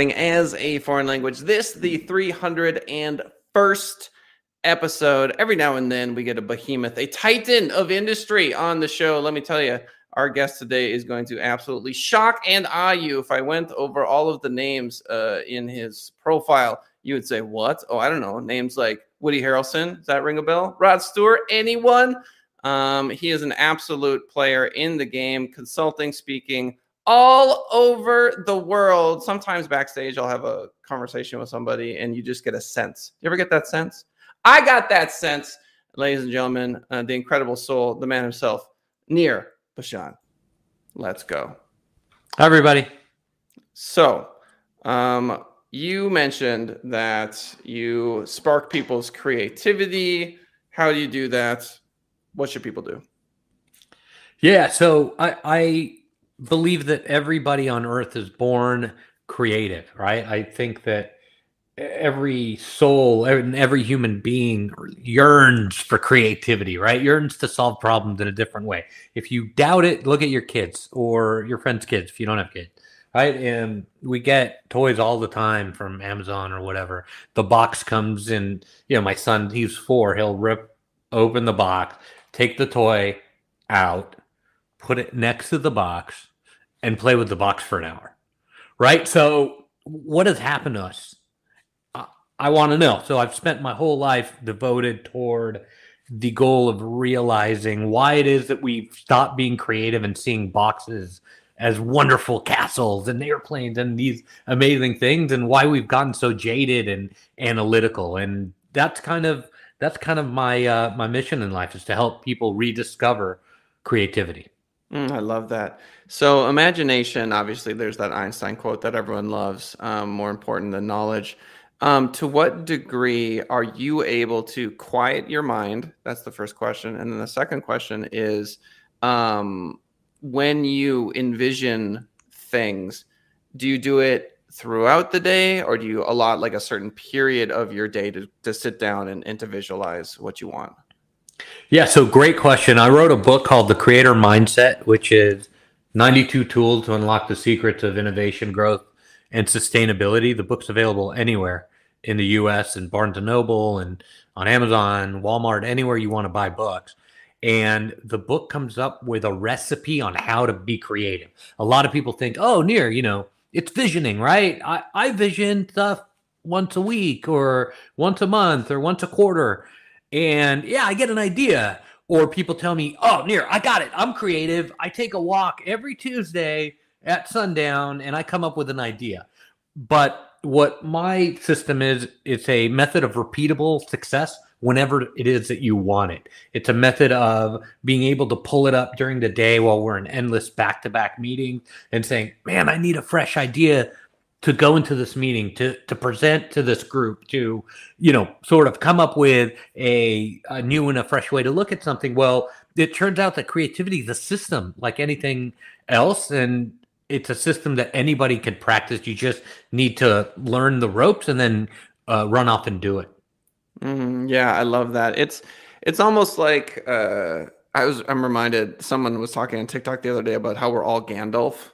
as a foreign language. This, the 301st episode. Every now and then we get a behemoth, a titan of industry on the show. Let me tell you, our guest today is going to absolutely shock and awe you. If I went over all of the names uh, in his profile, you would say, What? Oh, I don't know. Names like Woody Harrelson. Does that ring a bell? Rod Stewart? Anyone? Um, he is an absolute player in the game, consulting, speaking, all over the world. Sometimes backstage, I'll have a conversation with somebody and you just get a sense. You ever get that sense? I got that sense, ladies and gentlemen. Uh, the incredible soul, the man himself, Nir Bashan. Let's go. Hi, everybody. So, um, you mentioned that you spark people's creativity. How do you do that? What should people do? Yeah, so I, I believe that everybody on earth is born creative, right? I think that every soul and every human being yearns for creativity, right? Yearns to solve problems in a different way. If you doubt it, look at your kids or your friends' kids if you don't have kids, right? And we get toys all the time from Amazon or whatever. The box comes in, you know, my son, he's four, he'll rip open the box, take the toy out, put it next to the box, and play with the box for an hour. Right? So, what has happened to us? I want to know. So, I've spent my whole life devoted toward the goal of realizing why it is that we've stopped being creative and seeing boxes as wonderful castles and airplanes and these amazing things and why we've gotten so jaded and analytical and that's kind of that's kind of my uh, my mission in life is to help people rediscover creativity Mm, I love that. So, imagination, obviously, there's that Einstein quote that everyone loves um, more important than knowledge. Um, to what degree are you able to quiet your mind? That's the first question. And then the second question is um, when you envision things, do you do it throughout the day or do you allot like a certain period of your day to, to sit down and, and to visualize what you want? Yeah, so great question. I wrote a book called The Creator Mindset, which is 92 tools to unlock the secrets of innovation, growth, and sustainability. The book's available anywhere in the US and Barnes and Noble and on Amazon, Walmart, anywhere you want to buy books. And the book comes up with a recipe on how to be creative. A lot of people think, oh, Nir, you know, it's visioning, right? I, I vision stuff once a week or once a month or once a quarter and yeah, I get an idea. Or people tell me, oh, Nir, I got it. I'm creative. I take a walk every Tuesday at sundown and I come up with an idea. But what my system is, it's a method of repeatable success whenever it is that you want it. It's a method of being able to pull it up during the day while we're in endless back to back meetings and saying, man, I need a fresh idea to go into this meeting to to present to this group to you know sort of come up with a, a new and a fresh way to look at something. Well it turns out that creativity is a system like anything else and it's a system that anybody can practice. You just need to learn the ropes and then uh, run off and do it. Mm, yeah i love that. It's it's almost like uh, i was i'm reminded someone was talking on tiktok the other day about how we're all gandalf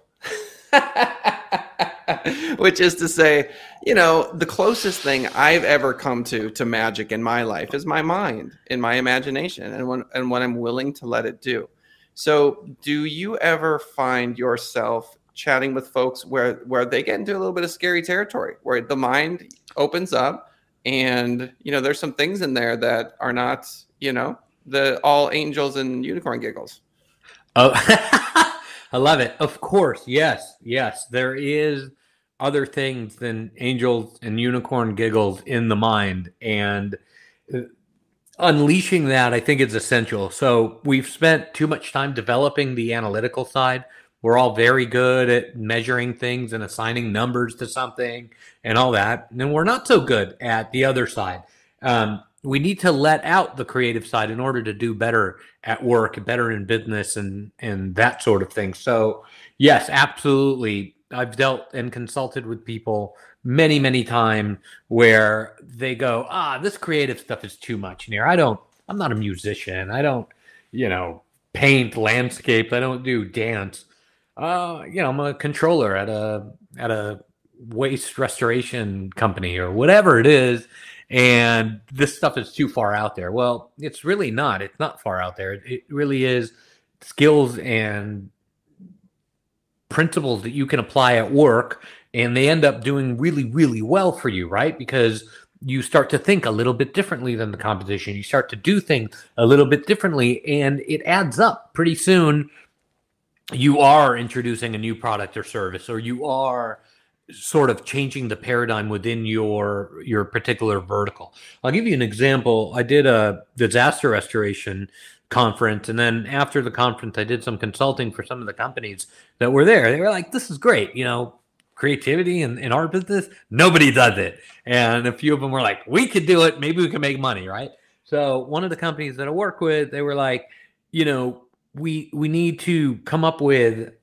which is to say, you know, the closest thing I've ever come to to magic in my life is my mind, in my imagination, and when and when I'm willing to let it do. So, do you ever find yourself chatting with folks where where they get into a little bit of scary territory, where the mind opens up, and you know, there's some things in there that are not, you know, the all angels and unicorn giggles. Oh. I love it. Of course, yes, yes. There is other things than angels and unicorn giggles in the mind, and uh, unleashing that I think is essential. So we've spent too much time developing the analytical side. We're all very good at measuring things and assigning numbers to something and all that, and we're not so good at the other side. Um, we need to let out the creative side in order to do better at work, better in business, and and that sort of thing. So yes, absolutely. I've dealt and consulted with people many, many times where they go, ah, this creative stuff is too much here. I don't. I'm not a musician. I don't, you know, paint landscapes. I don't do dance. Uh, you know, I'm a controller at a at a waste restoration company or whatever it is and this stuff is too far out there. Well it's really not. It's not far out there. It really is skills and principles that you can apply at work and they end up doing really really well for you right? Because you start to think a little bit differently than the competition. You start to do things a little bit differently and it adds up. Pretty soon you are introducing a new product or service or you are sort of changing the paradigm within your your particular vertical. I'll give you an example. I did a disaster restoration conference and then after the conference I did some consulting for some of the companies that were there. They were like this is great, you know, creativity in, in our business, nobody does it. And a few of them were like, we could do it, maybe we can make money, right? So one of the companies that I work with, they were like, you know, we we need to come up with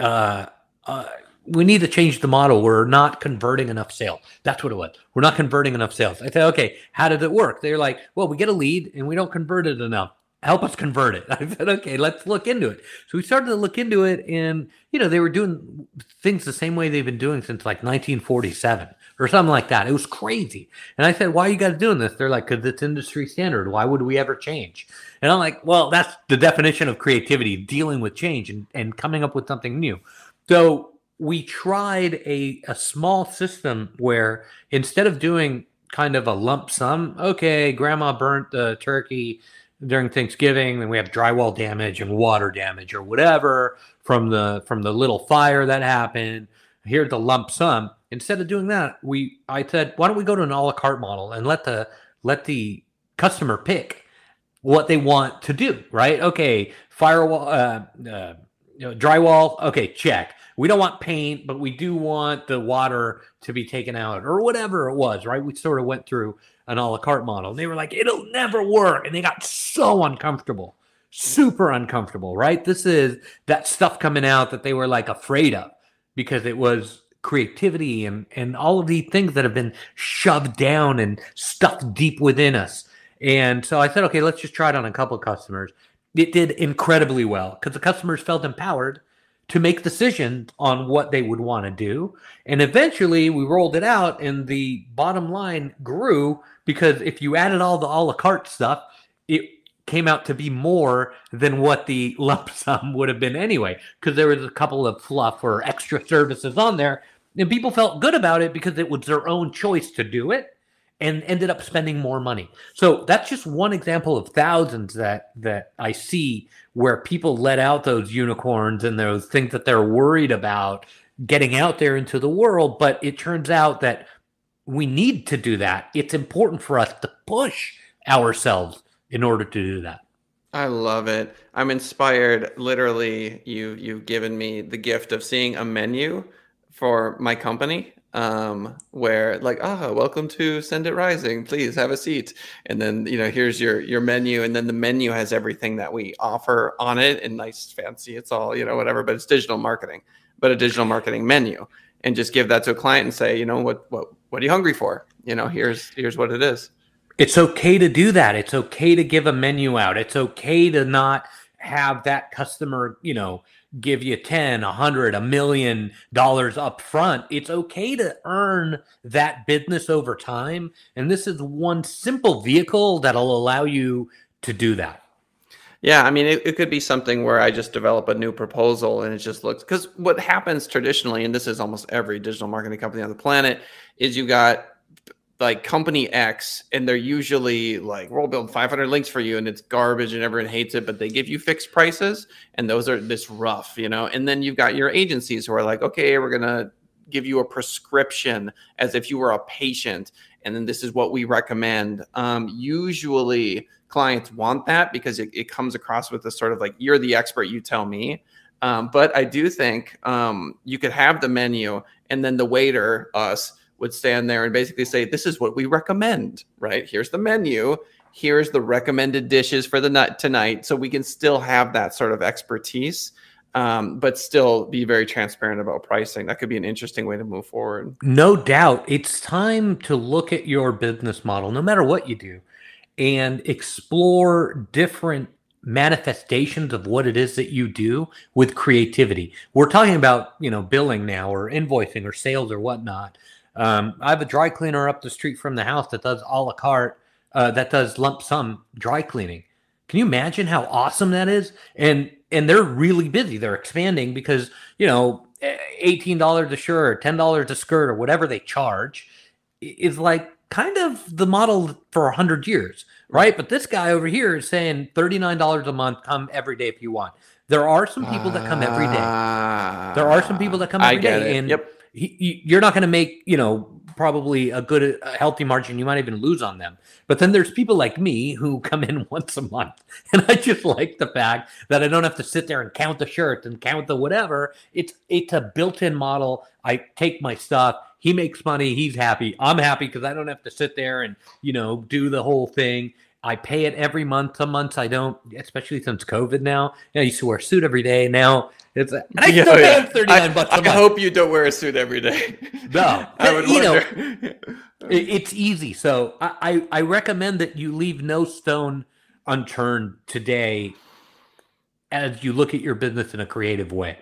uh, uh, we need to change the model. We're not converting enough sales. That's what it was. We're not converting enough sales. I said, okay, how did it work? They're like, well, we get a lead and we don't convert it enough. Help us convert it. I said, okay, let's look into it. So we started to look into it, and you know, they were doing things the same way they've been doing since like 1947 or something like that. It was crazy. And I said, why are you guys doing this? They're like, because it's industry standard. Why would we ever change? And I'm like, well, that's the definition of creativity, dealing with change and, and coming up with something new. So we tried a, a small system where instead of doing kind of a lump sum, okay, grandma burnt the turkey during Thanksgiving, and we have drywall damage and water damage or whatever from the from the little fire that happened. Here's the lump sum. Instead of doing that, we I said, why don't we go to an a la carte model and let the let the customer pick what they want to do, right? Okay, firewall, uh, uh, you know, drywall. Okay, check we don't want paint, but we do want the water to be taken out or whatever it was, right? We sort of went through an a la carte model. And they were like, it'll never work. And they got so uncomfortable, super uncomfortable, right? This is that stuff coming out that they were like afraid of because it was creativity and, and all of these things that have been shoved down and stuffed deep within us. And so I said, okay, let's just try it on a couple customers. It did incredibly well because the customers felt empowered to make decisions on what they would want to do. And eventually we rolled it out and the bottom line grew because if you added all the a la carte stuff, it came out to be more than what the lump sum would have been anyway, because there was a couple of fluff or extra services on there. And people felt good about it because it was their own choice to do it and ended up spending more money. So that's just one example of thousands that that I see where people let out those unicorns and those things that they're worried about getting out there into the world, but it turns out that we need to do that. It's important for us to push ourselves in order to do that. I love it. I'm inspired. Literally, you you've given me the gift of seeing a menu for my company um, where like, ah, welcome to Send It Rising. Please have a seat. And then, you know, here's your your menu. And then the menu has everything that we offer on it and nice, fancy, it's all, you know, whatever, but it's digital marketing, but a digital marketing menu. And just give that to a client and say, you know, what what what are you hungry for? You know, here's here's what it is. It's okay to do that. It's okay to give a menu out. It's okay to not have that customer, you know, give you 10 a 100 a million dollars up front it's okay to earn that business over time. And this is one simple vehicle that'll allow you to do that. Yeah i mean it, it could be something where i just develop a new proposal and it just looks because what happens traditionally and this is almost every digital marketing company on the planet is you got like company X and they're usually like we'll build 500 links for you and it's garbage and everyone hates it, but they give you fixed prices and those are this rough, you know. And then you've got your agencies who are like, okay, we're gonna give you a prescription as if you were a patient, and then this is what we recommend. Um, usually, clients want that because it, it comes across with a sort of like you're the expert, you tell me. Um, but I do think um, you could have the menu and then the waiter, us would stand there and basically say, This is what we recommend, right? Here's the menu. Here's the recommended dishes for the night tonight. So we can still have that sort of expertise, um, but still be very transparent about pricing. That could be an interesting way to move forward. No doubt. It's time to look at your business model, no matter what you do, and explore different manifestations of what it is that you do with creativity. We're talking about, you know, billing now or invoicing or sales or whatnot. Um, I have a dry cleaner up the street from the house that does a la carte, uh, that does lump sum dry cleaning. Can you imagine how awesome that is? And and they're really busy. They're expanding because you know, eighteen dollars a shirt, ten dollars a skirt, or whatever they charge is like kind of the model for a hundred years, right? But this guy over here is saying thirty nine dollars a month, come every day if you want. There are some people that come every day. There are some people that come every day, it. and Yep. He, you're not going to make you know probably a good a healthy margin. You might even lose on them. But then there's people like me who come in once a month. And i just like the fact that i don't have to sit there and count the shirts and count the whatever. It's it's a built-in model. I take my stuff. He makes money. He's happy. I'm happy because i don't have to sit there and you know do the whole thing. I pay it every month. Some months I don't, especially since COVID now. You know, I used to wear a suit every day. Now it's and I Yeah, still oh, pay yeah. him 39 bucks a I month. hope you don't wear a suit every day. No, I would you know, wonder. It- It's easy. So I, I, I recommend that you leave no stone unturned today as you look at your business in a creative way.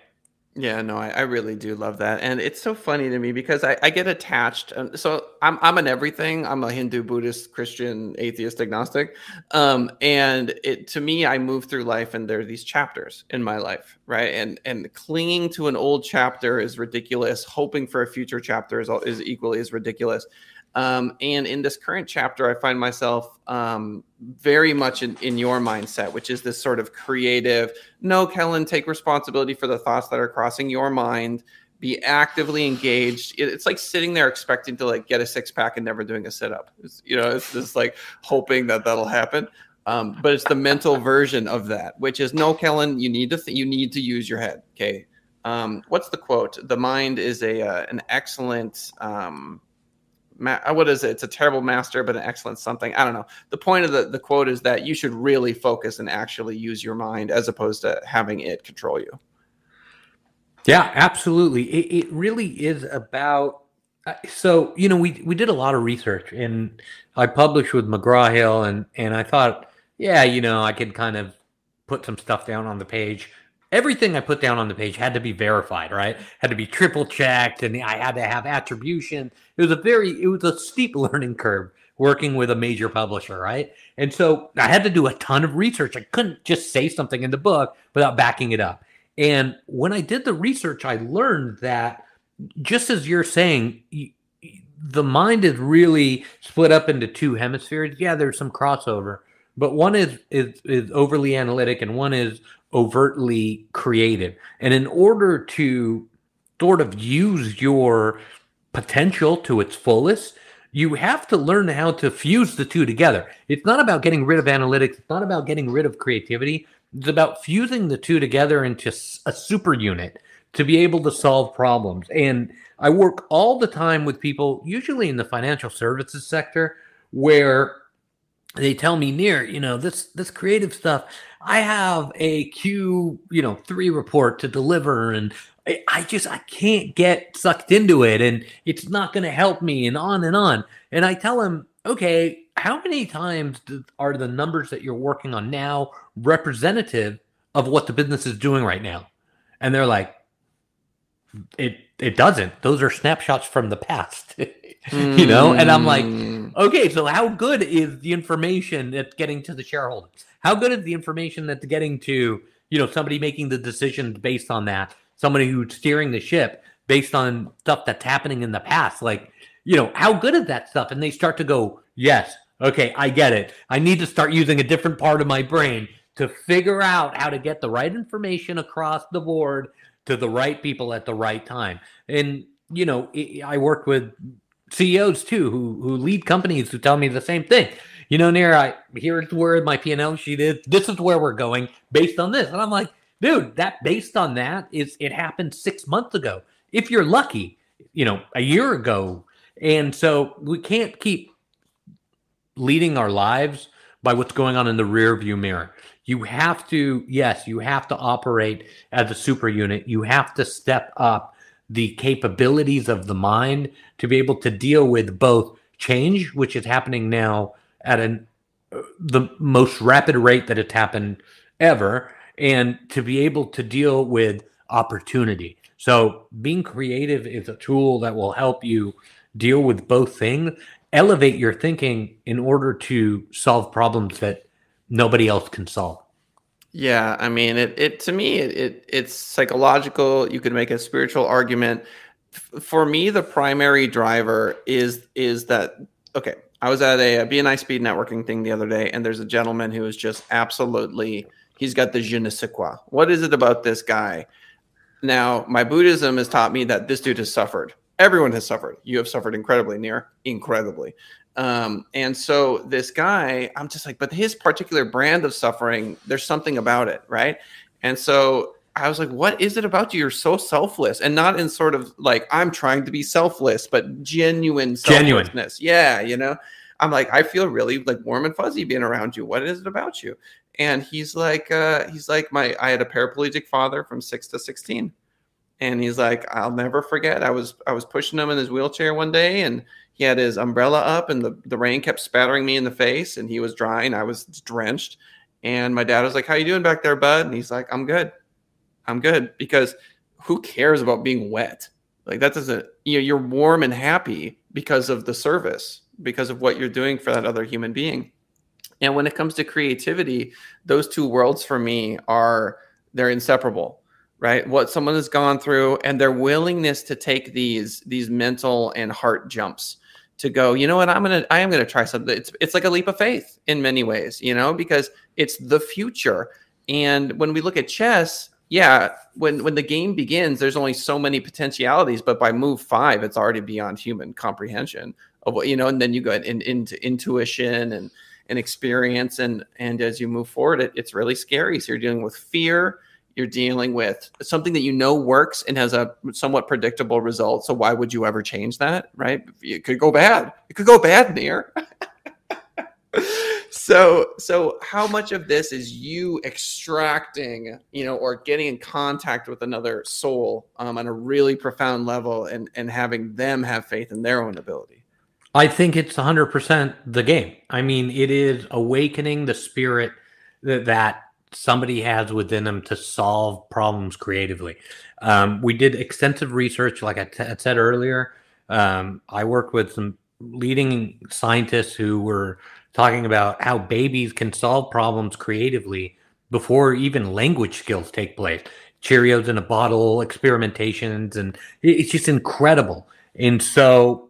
Yeah, no, I, I really do love that, and it's so funny to me because I, I get attached. Um, so I'm I'm an everything. I'm a Hindu, Buddhist, Christian, atheist, agnostic, um, and it to me, I move through life, and there are these chapters in my life, right? And and clinging to an old chapter is ridiculous. Hoping for a future chapter is is equally as ridiculous. Um, and in this current chapter, I find myself um, very much in, in your mindset, which is this sort of creative. No, Kellen, take responsibility for the thoughts that are crossing your mind. Be actively engaged. It- it's like sitting there expecting to like get a six pack and never doing a sit up. You know, it's just like hoping that that'll happen. Um, but it's the mental version of that, which is no, Kellen, you need to th- you need to use your head. Okay. Um, what's the quote? The mind is a uh, an excellent um, ma- uh, what is it? It's a terrible master, but an excellent something. I don't know. The point of the, the quote is that you should really focus and actually use your mind as opposed to having it control you. Yeah, absolutely. It, it really is about. uh, So you know, we we did a lot of research, and I published with McGraw Hill, and and I thought, yeah, you know, I could kind of put some stuff down on the page. Everything I put down on the page had to be verified, right? Had to be triple checked, and I had to have attribution. It was a very, it was a steep learning curve working with a major publisher, right? And so I had to do a ton of research. I couldn't just say something in the book without backing it up. And when I did the research, I learned that just as you're saying, the mind is really split up into two hemispheres. Yeah, there's some crossover, but one is is is overly analytic and one is overtly creative. And in order to sort of use your potential to its fullest, you have to learn how to fuse the two together. It's not about getting rid of analytics, it's not about getting rid of creativity. It's about fusing the two together into a super unit to be able to solve problems. And I work all the time with people, usually in the financial services sector, where they tell me Nir, you know, this this creative stuff, I have a Q, you know, three report to deliver and I, I just I can't get sucked into it and it's not going to help me and on and on. And I tell them, okay, how many times do, are the numbers that you're working on now representative of what the business is doing right now? And they're like, it it doesn't. Those are snapshots from the past. you know, and I'm like, Mm. okay, so how good is the information that's getting to the shareholders? How good is the information that's getting to, you know, somebody making the decisions based on that? Somebody who's steering the ship based on stuff that's happening in the past. Like, you know, how good is that stuff? And they start to go, yes, okay, I get it. I need to start using a different part of my brain to figure out how to get the right information across the board to the right people at the right time. And, you know, I worked with CEOs too who who lead companies who tell me the same thing. You know, Nir I here's where my P and L sheet is. This is where we're going based on this, and I'm like, dude, that based on that is it happened six months ago. If you're lucky, you know, a year ago, and so we can't keep leading our lives by what's going on in the rear view mirror. You have to, yes, you have to operate as a super unit. You have to step up the capabilities of the mind to be able to deal with both change, which is happening now at an the most rapid rate that it's happened ever and to be able to deal with opportunity. So being creative is a tool that will help you deal with both things, elevate your thinking in order to solve problems that nobody else can solve. Yeah, I mean, it, it to me, it, it it's psychological. You could make a spiritual argument. F- for me, the primary driver is is that okay. I was at a, a BNI speed networking thing the other day, and there's a gentleman who is just absolutely he's got the je ne sais quoi. What is it about this guy? Now, my Buddhism has taught me that this dude has suffered. Everyone has suffered. You have suffered incredibly, Nir incredibly. Um, and so this guy, I'm just like, but his particular brand of suffering, there's something about it, right? And so I was like, what is it about you? You're so selfless, and not in sort of like I'm trying to be selfless, but genuine selflessness. Genuine. Yeah, you know. I'm like, I feel really like warm and fuzzy being around you. What is it about you? And he's like, uh, he's like, my I had a paraplegic father from six to sixteen, and he's like, I'll never forget. I was I was pushing him in his wheelchair one day, and he had his umbrella up and the, the rain kept spattering me in the face and he was drying i was drenched and my dad was like how you doing back there bud and he's like i'm good i'm good because who cares about being wet? Like that doesn't you know you're warm and happy because of the service because of what you're doing for that other human being. And when it comes to creativity those two worlds for me are they're inseparable right? What someone has gone through and their willingness to take these these mental and heart jumps to go you know what? I'm gonna i am gonna try something. It's, it's like a leap of faith in many ways you know because it's the future. And when we look at chess yeah when when the game begins there's only so many potentialities but by move five it's already beyond human comprehension of what you know and then you go in, into intuition and and experience and and as you move forward it, it's really scary so you're dealing with fear you're dealing with something that you know works and has a somewhat predictable result. So why would you ever change that? Right? It could go bad. It could go bad, Nir. so so how much of this is you extracting you know or getting in contact with another soul um, on a really profound level and and having them have faith in their own ability i think it's 100% the game i mean it is awakening the spirit that, that somebody has within them to solve problems creatively. Um, we did extensive research, like I, t- I said earlier. Um, I worked with some leading scientists who were talking about how babies can solve problems creatively before even language skills take place. Cheerios in a bottle, experimentations, and it's just incredible. And so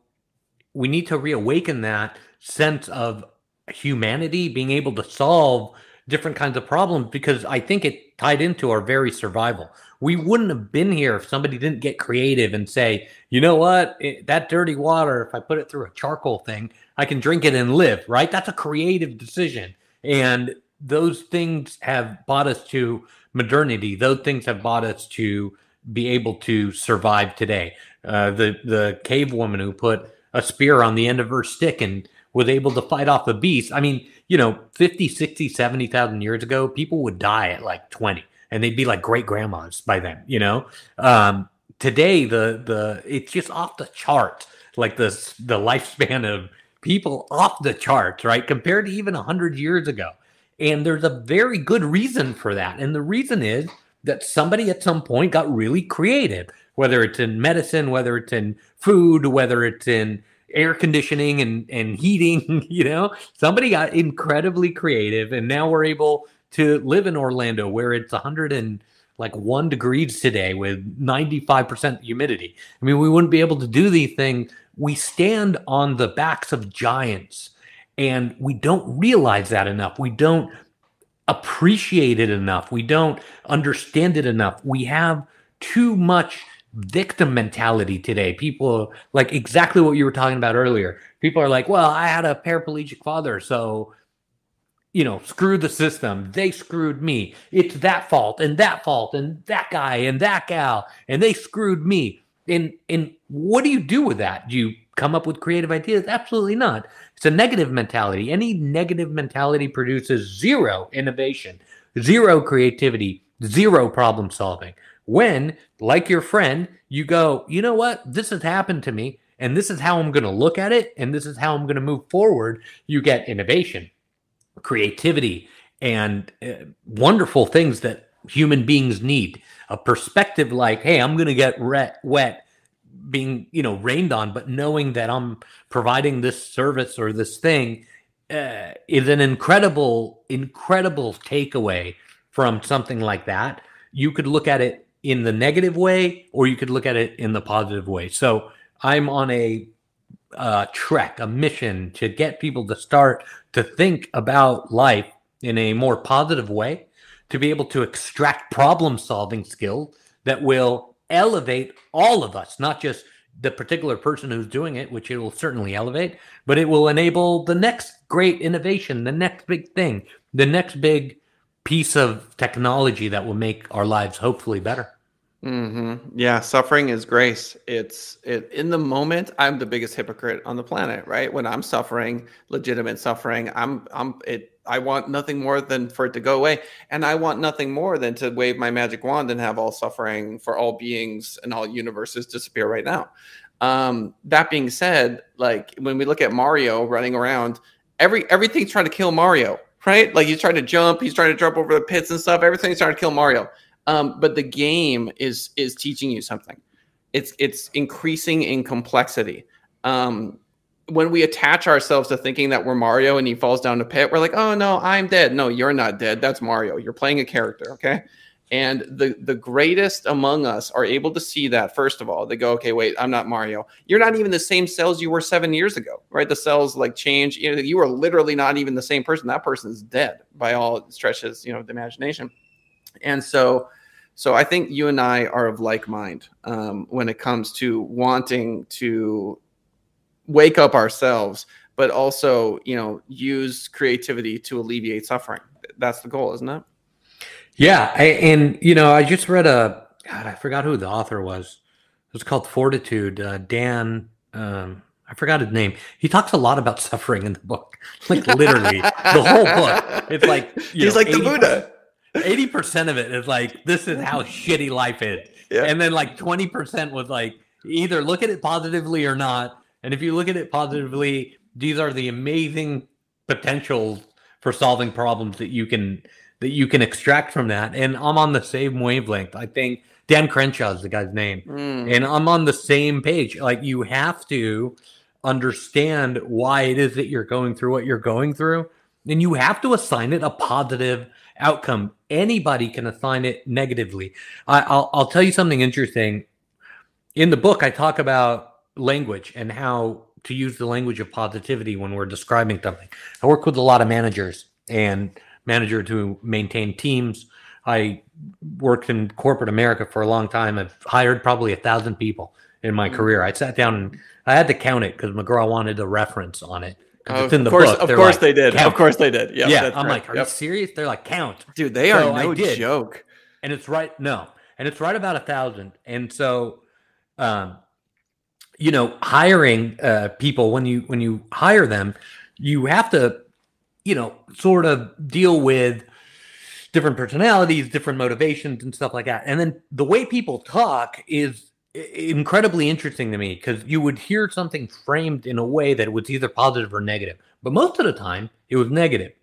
we need to reawaken that sense of humanity, being able to solve different kinds of problems because I think it tied into our very survival. We wouldn't have been here if somebody didn't get creative and say, you know what, it, that dirty water, if I put it through a charcoal thing, I can drink it and live, right? That's a creative decision. And those things have brought us to modernity. Those things have brought us to be able to survive today. Uh, the the cave woman who put a spear on the end of her stick and was able to fight off a beast. I mean, you know, 50, 60, 70,000 years ago, people would die at like 20 and they'd be like great grandmas by then, you know? Um, today, the, the, it's just off the chart, like the, the lifespan of people off the charts, right? Compared to even 100 years ago. And there's a very good reason for that. And the reason is that somebody at some point got really creative, whether it's in medicine, whether it's in food, whether it's in air conditioning and and heating you know somebody got incredibly creative and now we're able to live in orlando where it's 100 and like one degrees today with 95% humidity. I mean we wouldn't be able to do these things we stand on the backs of giants and we don't realize that enough. We don't appreciate it enough. We don't understand it enough. We have too much victim mentality today. People like exactly what you were talking about earlier. People are like, well, I had a paraplegic father, so you know, screw the system. They screwed me. It's that fault and that fault and that guy and that gal and they screwed me. And and what do you do with that? Do you come up with creative ideas? Absolutely not. It's a negative mentality. Any negative mentality produces zero innovation, zero creativity, zero problem solving. When, like your friend, you go, you know what? This has happened to me, and this is how I'm going to look at it, and this is how I'm going to move forward, you get innovation, creativity, and uh, wonderful things that human beings need. A perspective like, hey, I'm going to get wet, being you know rained on but knowing that i'm providing this service or this thing uh, is an incredible incredible takeaway from something like that you could look at it in the negative way or you could look at it in the positive way so i'm on a uh, trek a mission to get people to start to think about life in a more positive way to be able to extract problem solving skill that will elevate all of us, not just the particular person who's doing it, which it will certainly elevate, but it will enable the next great innovation, the next big thing, the next big piece of technology that will make our lives hopefully better. Mm-hmm. Yeah, suffering is grace. It's it in the moment. I'm the biggest hypocrite on the planet, right? When I'm suffering, legitimate suffering, I'm I'm it. I want nothing more than for it to go away, and I want nothing more than to wave my magic wand and have all suffering for all beings and all universes disappear right now. Um, that being said, like when we look at Mario running around, every everything's trying to kill Mario, right? Like he's trying to jump, he's trying to jump over the pits and stuff. Everything's trying to kill Mario um, but the game is is teaching you something. It's it's increasing in complexity. Um, when we attach ourselves to thinking that we're Mario and he falls down the pit, we're like, oh no, I'm dead. No, you're not dead. That's Mario. You're playing a character, okay? And the the greatest among us are able to see that. First of all, they go, okay, wait, I'm not Mario. You're not even the same cells you were seven years ago, right? The cells like change. You know, you are literally not even the same person. That person is dead by all stretches, you know, the imagination. And so, so I think you and I are of like mind um, when it comes to wanting to wake up ourselves, but also, you know, use creativity to alleviate suffering. That's the goal, isn't it? Yeah, I, and you know, I just read a God, I forgot who the author was. It was called Fortitude. Uh, Dan, um, I forgot his name. He talks a lot about suffering in the book, like literally the whole book. It's like he's know, like the Buddha. Eighty percent of it is like this is how shitty life is, yeah. and then like twenty percent was like either look at it positively or not. And if you look at it positively, these are the amazing potentials for solving problems that you can that you can extract from that. And I'm on the same wavelength. I think Dan Crenshaw is the guy's name, mm. and I'm on the same page. Like you have to understand why it is that you're going through what you're going through, and you have to assign it a positive outcome. Anybody can assign it negatively. I, will I'll tell you something interesting. In the book, I talk about language and how to use the language of positivity when we're describing something. I work with a lot of managers and manager to maintain teams. I worked in corporate America for a long time. I've hired probably a thousand people in my mm. career. I sat down and I had to count it because McGraw wanted a reference on it. It's in the of course, book. Of course like, they did. Count. Of course they did. Yep, yeah. I'm like, are yep. you serious? They're like, count. Dude, they so are no joke. And it's right. No. And it's right about a thousand. And so, um, you know, hiring uh, people when you when you hire them, you have to, you know, sort of deal with different personalities, different motivations, and stuff like that. And then the way people talk is incredibly interesting to me because you would hear something framed in a way that was either positive or negative, but most of the time it was negative.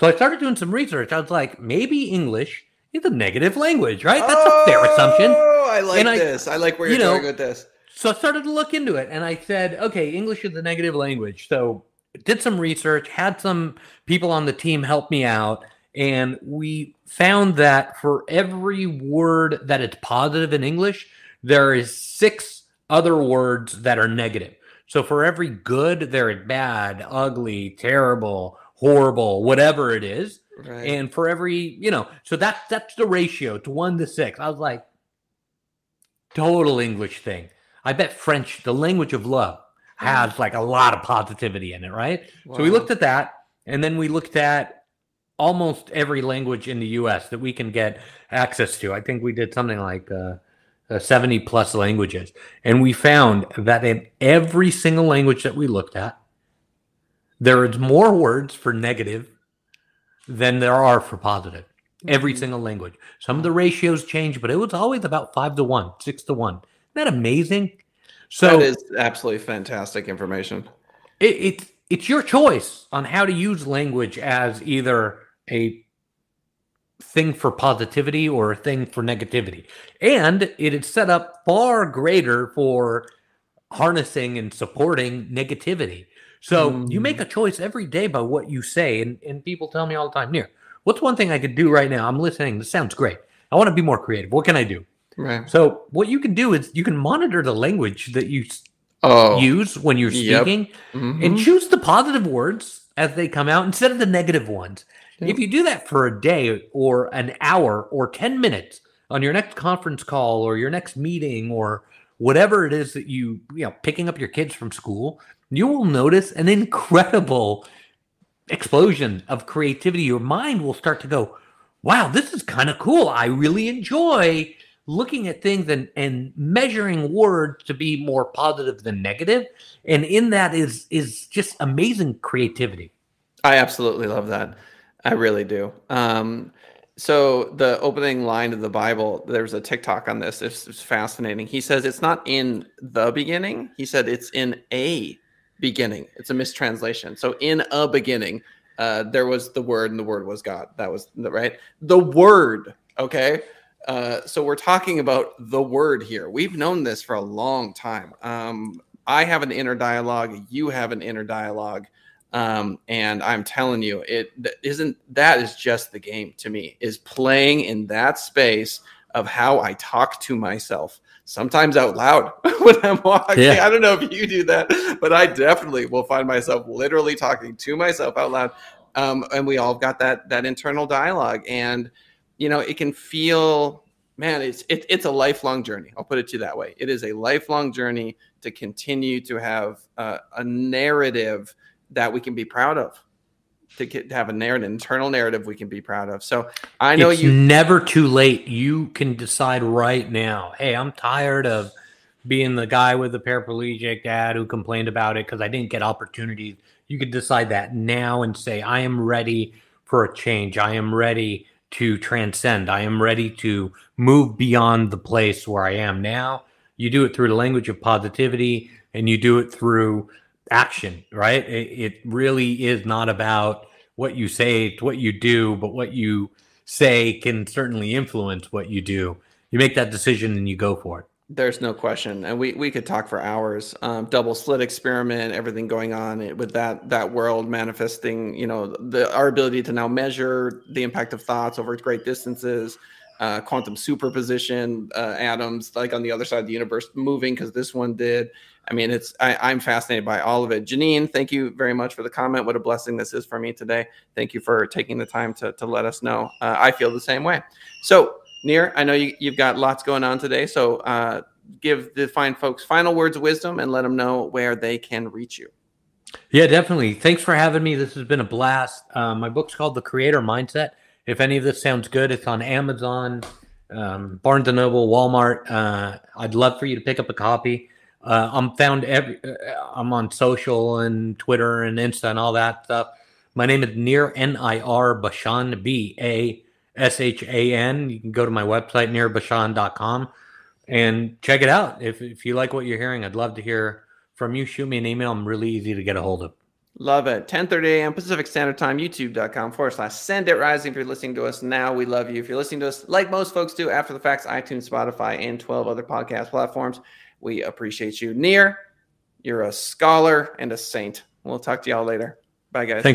So I started doing some research. I was like, maybe English is a negative language, right? That's oh, a fair oh, assumption. Oh, I like this. I, I, like where you're you know, going with this. So I started to look into it and I said, okay, English is a negative language. So did some research, had some people on the team help me out, and we found that for every word that is positive in English, there is six other words that are negative. So for every good, there is bad, ugly, terrible, horrible, whatever it is. Right. And for every, you know, so that's that's the ratio to one to six. I was like, total English thing. I bet French, the language of love, has like a lot of positivity in it, right? Wow. So we looked at that, and then we looked at almost every language in the U.S. that we can get access to. I think we did something like uh, uh, 70 plus languages. And we found that in every single language that we looked at, there is more words for negative than there are for positive. Every mm-hmm. single language. Some of the ratios change, but it was always about five to one, six to one. Isn't that amazing? So that is absolutely fantastic information. It, it's it's your choice on how to use language as either a thing for positivity or a thing for negativity. And it is set up far greater for harnessing and supporting negativity. So mm. you make a choice every day by what you say. And, and people tell me all the time, Nir, what's one thing I could do right now? I'm listening. This sounds great. I want to be more creative. What can I do? Right. So what you can do is you can monitor the language that you oh. use when you're speaking yep. mm-hmm. and choose the positive words as they come out instead of the negative ones. If you do that for a day or an hour or 10 minutes on your next conference call or your next meeting or whatever it is that you, you know, picking up your kids from school, you will notice an incredible explosion of creativity. Your mind will start to go, wow, this is kind of cool. I really enjoy looking at things and, and measuring words to be more positive than negative. And in that is is just amazing creativity. I absolutely love that. I really do. Um, so the opening line of the Bible, there's a TikTok on this. It's, it's, fascinating. He says it's not in the beginning. He said it's in a beginning. It's a mistranslation. So in a beginning, uh, there was the word, and the word was God. That was the right. The word. Okay. Uh, so we're talking about the word here. We've known this for a long time. Um, I have an inner dialogue. You have an inner dialogue. Um, and I'm telling you, it isn't that is just the game to me, is playing in that space of how I talk to myself, sometimes out loud when I'm walking. Yeah. I don't know if you do that, but I definitely will find myself literally talking to myself out loud. Um, and we all got that that internal dialogue. And you know, it can feel, man, it's it, it's a lifelong journey. I'll put it to you that way. It is a lifelong journey to continue to have uh, a narrative that we can be proud of to, get, to have a narrative, internal narrative we can be proud of. So I know it's you never too late. You can decide right now. Hey, I'm tired of being the guy with the paraplegic dad who complained about it because I didn't get opportunities. You could decide that now and say, I am ready for a change. I am ready to transcend. I am ready to move beyond the place where I am now. You do it through the language of positivity and you do it through action, right? It, it really is not about what you say, it's what you do, but what you say can certainly influence what you do. You make that decision and you go for it. There's no question, and we we could talk for hours. Um, double slit experiment, everything going on with that that world manifesting. You know, the our ability to now measure the impact of thoughts over great distances, uh, quantum superposition, uh, atoms like on the other side of the universe moving because this one did. I mean, it's I, am fascinated by all of it. Janine, thank you very much for the comment. What a blessing this is for me today. Thank you for taking the time to, to let us know. Uh, I feel the same way. So, Nir, I know you, have got lots going on today. So, uh, give the fine folks final words of wisdom and let them know where they can reach you. Yeah, definitely. Thanks for having me. This has been a blast. Uh, my book's called The Creator Mindset. If any of this sounds good, it's on Amazon, um, Barnes and Noble, Walmart. Uh, I'd love for you to pick up a copy. Uh, I'm found every. Uh, I'm on social and Twitter and Insta and all that stuff. My name is Nir N I R Bashan B A S H A N. You can go to my website nirbashan.com and check it out. If if you like what you're hearing, I'd love to hear from you. Shoot me an email. I'm really easy to get a hold of. Love it. 10:30 a.m. Pacific Standard Time, youtube.com forward slash send it rising. If you're listening to us now, we love you. If you're listening to us like most folks do after the facts, iTunes, Spotify, and 12 other podcast platforms. We appreciate you. Nir, you're a scholar and a saint. We'll talk to y'all later. Bye, guys. Thanks.